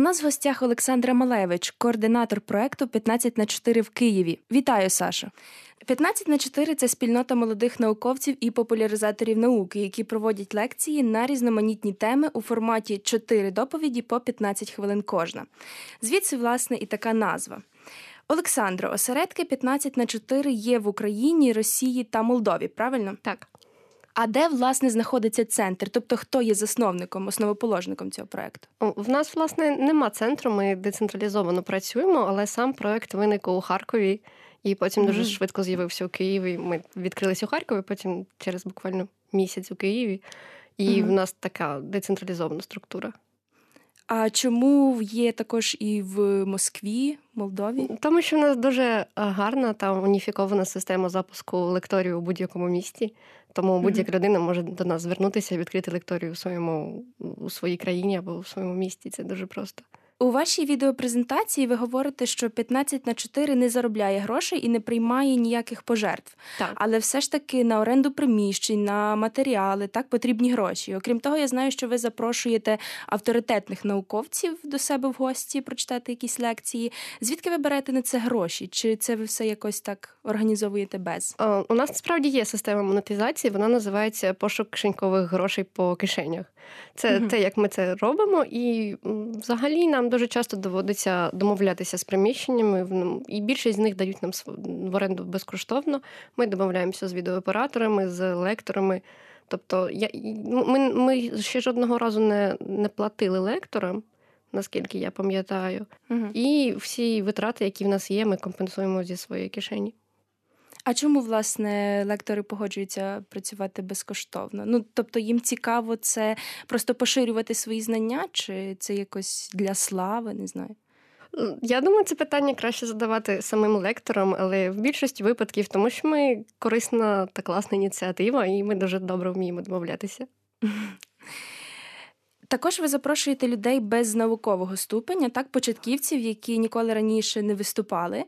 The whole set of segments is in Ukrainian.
У нас в гостях Олександра Малевич, координатор проекту 15 на 4 в Києві. Вітаю, Саша. 15 на 4 – це спільнота молодих науковців і популяризаторів науки, які проводять лекції на різноманітні теми у форматі 4 доповіді по 15 хвилин кожна. Звідси, власне, і така назва. Олександро, осередки 15 на 4 є в Україні, Росії та Молдові, правильно? Так. А де власне знаходиться центр? Тобто хто є засновником, основоположником цього проекту? В нас, власне, нема центру, ми децентралізовано працюємо, але сам проект виник у Харкові і потім дуже швидко з'явився у Києві. Ми відкрилися у Харкові, потім через буквально місяць у Києві. І в нас така децентралізована структура. А чому є також і в Москві, Молдові? Тому що в нас дуже гарна та уніфікована система запуску лекторію у будь-якому місті. Тому будь-яка людина може до нас звернутися відкрити лекторію у своєму у своїй країні або у своєму місті. Це дуже просто. У вашій відеопрезентації ви говорите, що 15 на 4 не заробляє грошей і не приймає ніяких пожертв. Так. Але все ж таки на оренду приміщень, на матеріали так потрібні гроші. Окрім того, я знаю, що ви запрошуєте авторитетних науковців до себе в гості прочитати якісь лекції. Звідки ви берете на це гроші? Чи це ви все якось так організовуєте без? У нас справді є система монетизації, вона називається пошук кишенькових грошей по кишенях. Це угу. те, як ми це робимо, і взагалі нам дуже часто доводиться домовлятися з приміщеннями, і більшість з них дають нам в оренду безкоштовно. Ми домовляємося з відеооператорами, з лекторами. Тобто, я, ми ми ще жодного разу не, не платили лекторам. Наскільки я пам'ятаю, угу. і всі витрати, які в нас є, ми компенсуємо зі своєї кишені. А чому, власне, лектори погоджуються працювати безкоштовно? Ну, тобто їм цікаво це просто поширювати свої знання, чи це якось для слави, не знаю. Я думаю, це питання краще задавати самим лекторам, але в більшості випадків, тому що ми корисна та класна ініціатива, і ми дуже добре вміємо домовлятися. Також ви запрошуєте людей без наукового ступеня, так, початківців, які ніколи раніше не виступали.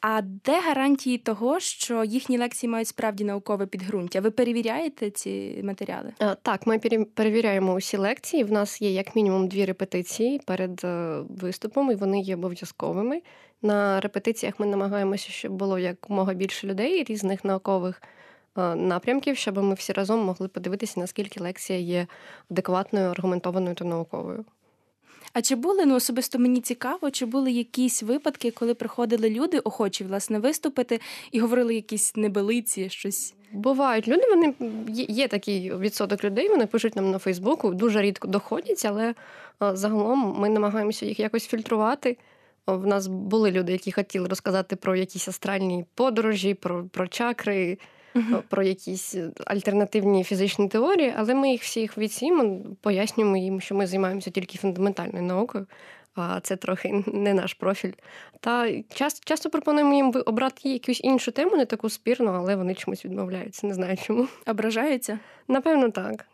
А де гарантії того, що їхні лекції мають справді наукове підґрунтя? Ви перевіряєте ці матеріали? Так, ми перевіряємо усі лекції. В нас є як мінімум дві репетиції перед е, виступом, і вони є обов'язковими. На репетиціях ми намагаємося, щоб було якомога більше людей різних наукових. Е, напрямків, щоб ми всі разом могли подивитися, наскільки лекція є адекватною, аргументованою та науковою. А чи були ну особисто мені цікаво, чи були якісь випадки, коли приходили люди, охочі власне виступити, і говорили якісь небелиці, щось? Бувають люди, вони є такий відсоток людей, вони пишуть нам на Фейсбуку, дуже рідко доходять, але загалом ми намагаємося їх якось фільтрувати. В нас були люди, які хотіли розказати про якісь астральні подорожі, про, про чакри uh-huh. про якісь альтернативні фізичні теорії, але ми їх всіх відсіємо, пояснюємо їм, що ми займаємося тільки фундаментальною наукою. А це трохи не наш профіль. Та часто часто пропонуємо їм обрати якусь іншу тему, не таку спірну, але вони чомусь відмовляються. Не знаю чому. Ображаються? Напевно, так.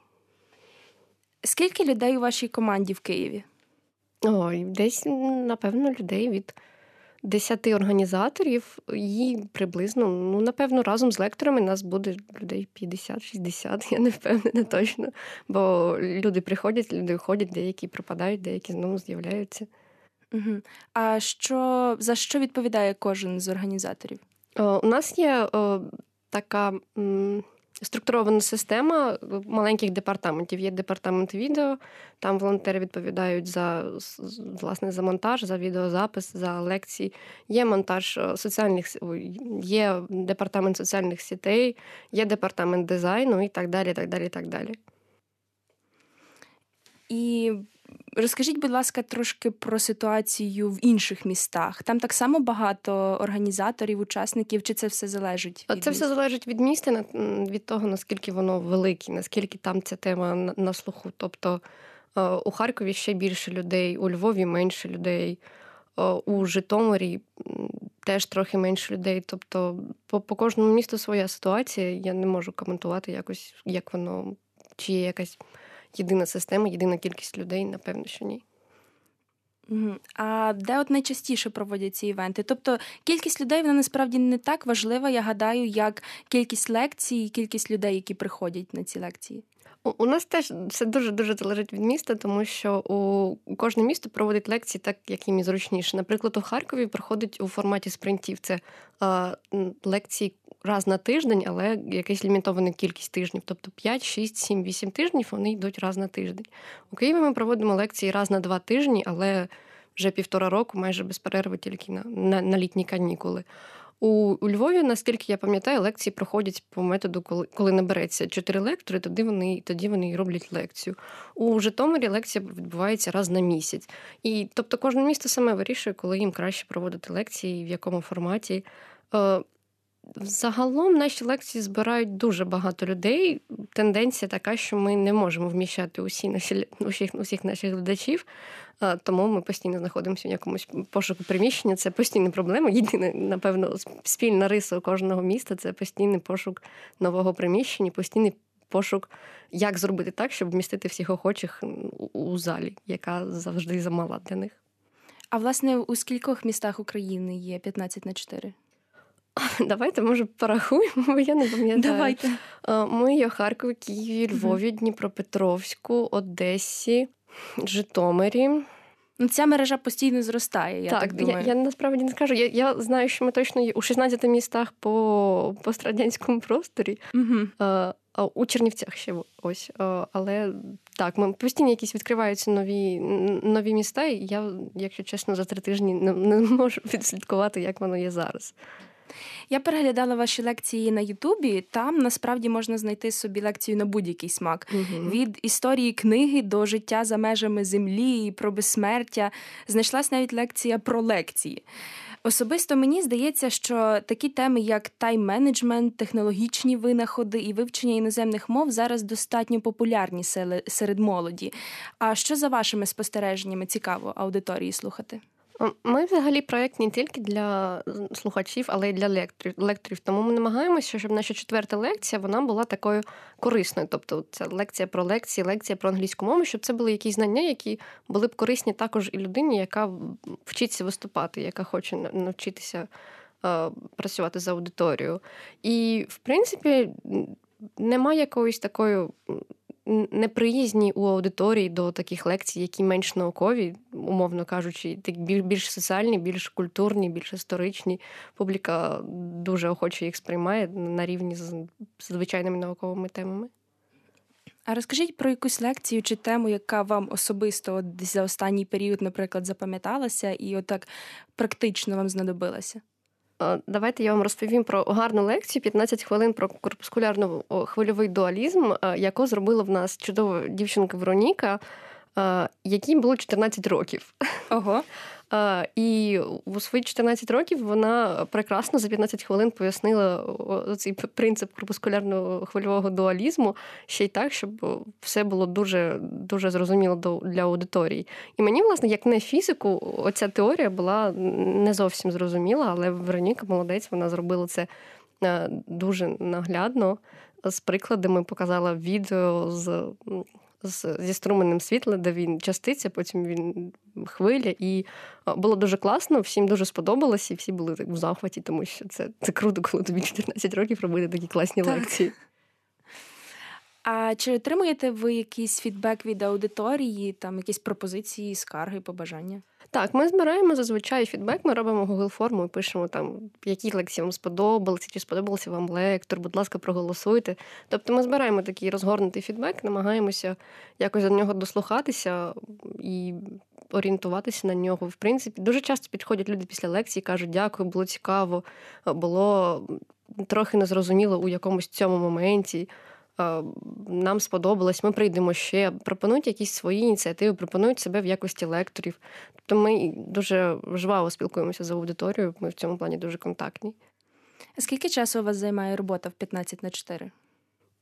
Скільки людей у вашій команді в Києві? Ой, десь, напевно, людей від десяти організаторів, і приблизно, ну, напевно, разом з лекторами нас буде людей 50-60, я не впевнена точно. Бо люди приходять, люди виходять, деякі пропадають, деякі знову з'являються. Угу. А що за що відповідає кожен з організаторів? О, у нас є о, така. М- структурована система маленьких департаментів. Є департамент відео, там волонтери відповідають за власне за монтаж, за відеозапис, за лекції. Є монтаж е, соціальних є департамент соціальних сітей, є департамент дизайну і так далі. так далі, так далі. І Розкажіть, будь ласка, трошки про ситуацію в інших містах. Там так само багато організаторів, учасників, чи це все залежить? Від це все залежить від міста, від того, наскільки воно велике, наскільки там ця тема на слуху. Тобто е, у Харкові ще більше людей, у Львові менше людей, е, у Житомирі теж трохи менше людей. Тобто, по, по кожному місту своя ситуація. Я не можу коментувати якось, як воно, чи є якась єдина система, єдина кількість людей, напевно, що ні. А де от найчастіше проводять ці івенти? Тобто кількість людей вона насправді не так важлива, я гадаю, як кількість лекцій, і кількість людей, які приходять на ці лекції. У нас теж це дуже дуже залежить від міста, тому що у кожне місто проводить лекції так, як їм і зручніше. Наприклад, у Харкові проходить у форматі спринтів. Це е, лекції раз на тиждень, але якась лімітована кількість тижнів, тобто 5, 6, 7, 8 тижнів вони йдуть раз на тиждень. У Києві ми проводимо лекції раз на два тижні, але вже півтора року, майже без перерви, тільки на, на, на літні канікули. У, у Львові, наскільки я пам'ятаю, лекції проходять по методу, коли коли набереться чотири лектори, тоді вони тоді вони роблять лекцію. У Житомирі лекція відбувається раз на місяць. І тобто кожне місто саме вирішує, коли їм краще проводити лекції, в якому форматі. Е, Загалом наші лекції збирають дуже багато людей. Тенденція така, що ми не можемо вміщати усі наші усіх, усіх наших глядачів, тому ми постійно знаходимося в якомусь пошуку приміщення. Це постійна проблема. Єдине, напевно, спільна риса у кожного міста це постійний пошук нового приміщення, постійний пошук, як зробити так, щоб вмістити всіх охочих у залі, яка завжди замала для них. А власне у скількох містах України є 15 на 4? Давайте, може, порахуємо, бо я не пам'ятаю. Давайте. Ми є Харкові, Києві, Львові, Дніпропетровську, Одесі, Житомирі. Ну, Ця мережа постійно зростає. Я так, так думаю. Я, я насправді не скажу. Я я знаю, що ми точно є у 16 містах по пострадянському просторі, угу. а, а у Чернівцях ще ось. А, але так, ми постійно якісь відкриваються нові нові міста, і я, якщо чесно, за три тижні не, не можу відслідкувати, як воно є зараз. Я переглядала ваші лекції на Ютубі. Там насправді можна знайти собі лекцію на будь-який смак. Угу. Від історії книги до життя за межами землі, про безсмертя. Знайшлась навіть лекція про лекції. Особисто мені здається, що такі теми, як тайм-менеджмент, технологічні винаходи і вивчення іноземних мов зараз достатньо популярні серед молоді. А що за вашими спостереженнями цікаво аудиторії слухати? Ми взагалі проєкт не тільки для слухачів, але й для лекторів. лекторів. Тому ми намагаємося, щоб наша четверта лекція вона була такою корисною. Тобто, це лекція про лекції, лекція про англійську мову, щоб це були якісь знання, які були б корисні також і людині, яка вчиться виступати, яка хоче навчитися е, працювати з аудиторією. І в принципі немає якоїсь такої неприязні у аудиторії до таких лекцій, які менш наукові, умовно кажучи, більш соціальні, більш культурні, більш історичні. Публіка дуже охоче їх сприймає на рівні з звичайними науковими темами. А розкажіть про якусь лекцію чи тему, яка вам особисто от за останній період, наприклад, запам'яталася і отак практично вам знадобилася? Давайте я вам розповім про гарну лекцію 15 хвилин про корпускулярно хвильовий дуалізм, яку зробила в нас чудова дівчинка Вероніка, якій було 14 років. Ого. І у свої 14 років вона прекрасно за 15 хвилин пояснила цей принцип корпускулярного хвильового дуалізму ще й так, щоб все було дуже дуже зрозуміло для аудиторії. І мені, власне, як не фізику, оця теорія була не зовсім зрозуміла, але Вероніка молодець, вона зробила це е, дуже наглядно. З прикладами показала відео з зі струменем світла, де він частиця, потім він хвиля. І було дуже класно, всім дуже сподобалось, і всі були так в захваті, тому що це це круто, коли тобі 14 років робити такі класні так. лекції. А чи отримуєте ви якийсь фідбек від аудиторії, там якісь пропозиції, скарги, побажання? Так, ми збираємо зазвичай фідбек, ми робимо Google форму і пишемо там, які лекції вам сподобалися, чи сподобався вам лектор, будь ласка, проголосуйте. Тобто ми збираємо такий розгорнутий фідбек, намагаємося якось до нього дослухатися і орієнтуватися на нього. В принципі, дуже часто підходять люди після лекції, кажуть, дякую, було цікаво, було трохи незрозуміло у якомусь цьому моменті нам сподобалось, ми прийдемо ще. Пропонують якісь свої ініціативи, пропонують себе в якості лекторів. Тобто ми дуже жваво спілкуємося з аудиторією, ми в цьому плані дуже контактні. А скільки часу у вас займає робота в 15 на 4?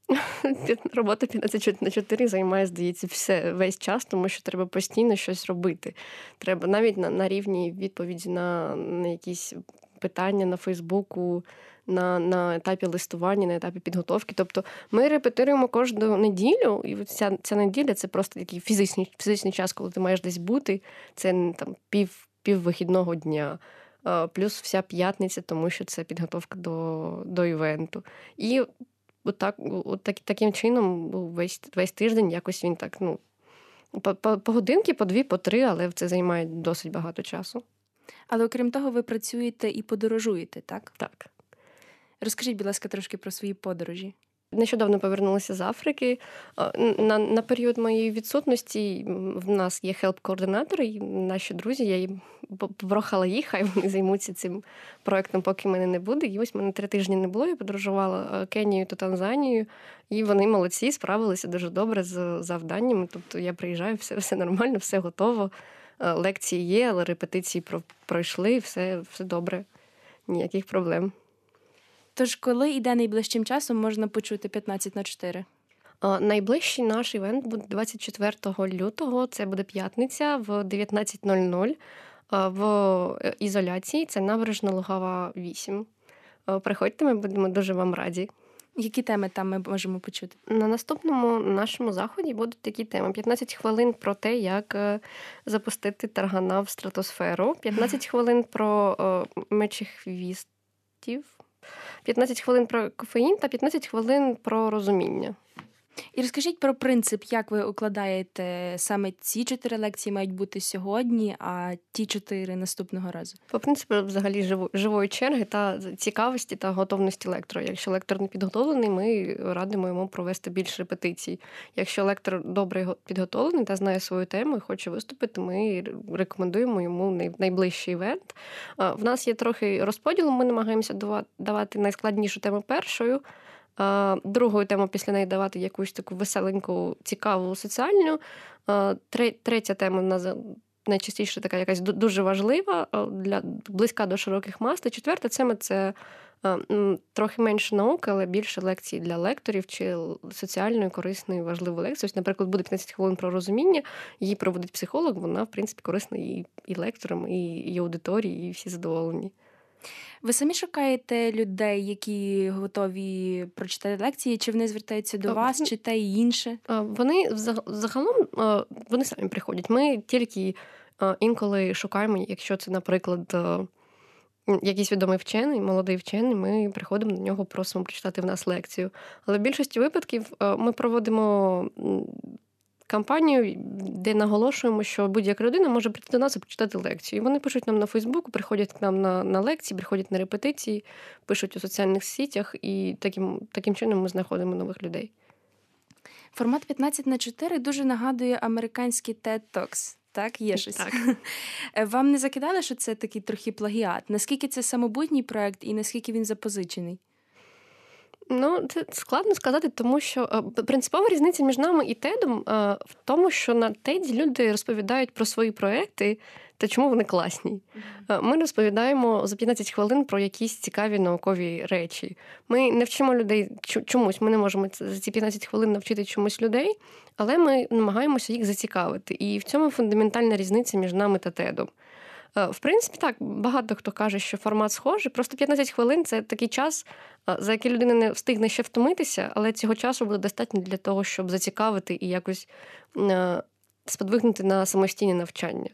Робота 15 на 4 займає, здається, все весь час, тому що треба постійно щось робити. Треба навіть на на рівні відповіді на, на якісь питання на Фейсбуку на на етапі листування, на етапі підготовки. Тобто ми репетируємо кожну неділю, і ця ця неділя це просто такий фізичний фізичний час, коли ти маєш десь бути. Це там пів пів вихідного дня. Плюс вся п'ятниця, тому що це підготовка до до івенту. І отак, от так, таким чином весь весь тиждень якось він так, ну, по, по, по годинки, по дві, по три, але це займає досить багато часу. Але окрім того, ви працюєте і подорожуєте, так? Так. Розкажіть, будь ласка, трошки про свої подорожі. Нещодавно повернулася з Африки. На на період моєї відсутності в нас є хелп-координатори, і наші друзі. Я їм попрохала їх, хай вони займуться цим проектом, поки мене не буде. І ось мене три тижні не було. Я подорожувала Кенію та Танзанію, і вони молодці, справилися дуже добре з завданнями. Тобто я приїжджаю, все все нормально, все готово. Лекції є, але репетиції пройшли, все, все добре, ніяких проблем. Тож, коли йде найближчим часом, можна почути 15 на 4? Найближчий наш івент буде 24 лютого. Це буде п'ятниця в 19.00 в е, ізоляції. Це набережна Лугава 8. Приходьте, ми будемо дуже вам раді. Які теми там ми можемо почути? На наступному нашому заході будуть такі теми: 15 хвилин про те, як е, запустити таргана в стратосферу, 15 хвилин про мечих хвістів. 15 хвилин про кофеїн та 15 хвилин про розуміння. І розкажіть про принцип, як ви укладаєте саме ці чотири лекції мають бути сьогодні, а ті чотири наступного разу? По принципу, взагалі, живої черги та цікавості та готовності лектора. Якщо лектор не підготовлений, ми радимо йому провести більше репетицій. Якщо лектор добре підготовлений та знає свою тему і хоче виступити, ми рекомендуємо йому найближчий івент. В нас є трохи розподілу. Ми намагаємося давати найскладнішу тему першою. Другою тему після неї давати якусь таку веселеньку, цікаву соціальну. Третя тема в нас найчастіше така якась дуже важлива, для близька до широких мас. Та четверта тема це трохи менше науки, але більше лекцій для лекторів чи соціальної, корисної, важливої лекції. Ось, наприклад, буде 15 хвилин про розуміння, її проводить психолог, вона, в принципі, корисна і і лекторам, і, і аудиторії, і всі задоволені. Ви самі шукаєте людей, які готові прочитати лекції, чи вони звертаються до вас, чи те і інше? Вони загалом вони самі приходять. Ми тільки інколи шукаємо, якщо це, наприклад, якийсь відомий вчений, молодий вчений, ми приходимо до нього, просимо прочитати в нас лекцію. Але в більшості випадків ми проводимо кампанію, де наголошуємо, що будь-яка людина може прийти до нас і прочитати лекцію. І вони пишуть нам на Фейсбуку, приходять к нам на на лекції, приходять на репетиції, пишуть у соціальних сітях, і таким, таким чином ми знаходимо нових людей. Формат 15 на 4 дуже нагадує американський TED Talks. Так, є щось. Так. Вам не закидали, що це такий трохи плагіат? Наскільки це самобутній проект і наскільки він запозичений? Ну, це складно сказати, тому що е, принципова різниця між нами і Тедом е, в тому, що на Теді люди розповідають про свої проекти та чому вони класні. Е, ми розповідаємо за 15 хвилин про якісь цікаві наукові речі. Ми не вчимо людей чомусь. Ми не можемо за ці 15 хвилин навчити чомусь людей, але ми намагаємося їх зацікавити. І в цьому фундаментальна різниця між нами та Тедом. Е, в принципі, так, багато хто каже, що формат схожий. Просто 15 хвилин це такий час, е, за який людина не встигне ще втомитися, але цього часу буде достатньо для того, щоб зацікавити і якось е, сподвигнути на самостійне навчання.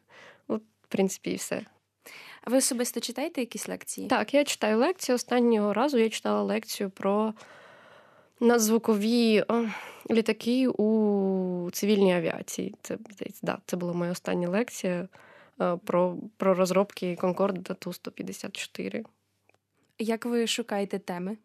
От, в принципі, і все. А ви особисто читаєте якісь лекції? Так, я читаю лекції. Останнього разу я читала лекцію про надзвукові літаки у цивільній авіації. Це да, це була моя остання лекція. Е, про про розробки Конкорда Ту-154. Як ви шукаєте теми?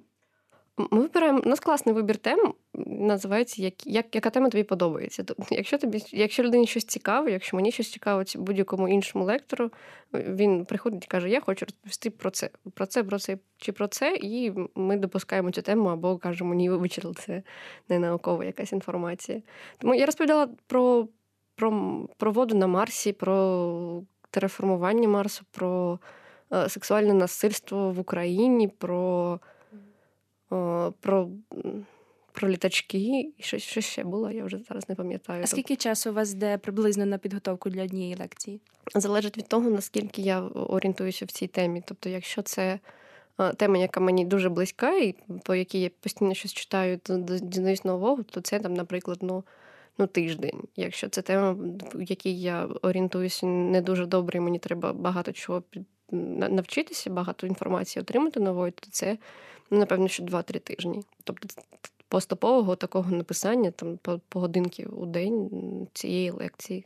Ми вибираємо у нас класний вибір тем, називається як, як, яка тема тобі подобається. Тобто, якщо тобі, якщо людині щось цікаве, якщо мені щось цікаво, будь-якому іншому лектору, він приходить і каже: Я хочу розповісти про це, про це, про це чи про це, і ми допускаємо цю тему або кажемо, ні, вибачили, це не наукова якась інформація. Тому я розповідала про про, про воду на Марсі, про тереформування Марсу, про е, сексуальне насильство в Україні, про е, про, про літачки і щось що ще було, я вже зараз не пам'ятаю. А скільки часу у вас йде приблизно на підготовку для однієї лекції? Залежить від того, наскільки я орієнтуюся в цій темі. Тобто, якщо це тема, яка мені дуже близька, і по якій я постійно щось читаю, дізнаюсь нового, то це там, наприклад, ну. Ну, тиждень. Якщо це тема, в якій я орієнтуюся не дуже добре, і мені треба багато чого навчитися, багато інформації отримати нової, то це, ну, напевно, що 2-3 тижні. Тобто поступового такого написання, там по, годинки у день цієї лекції.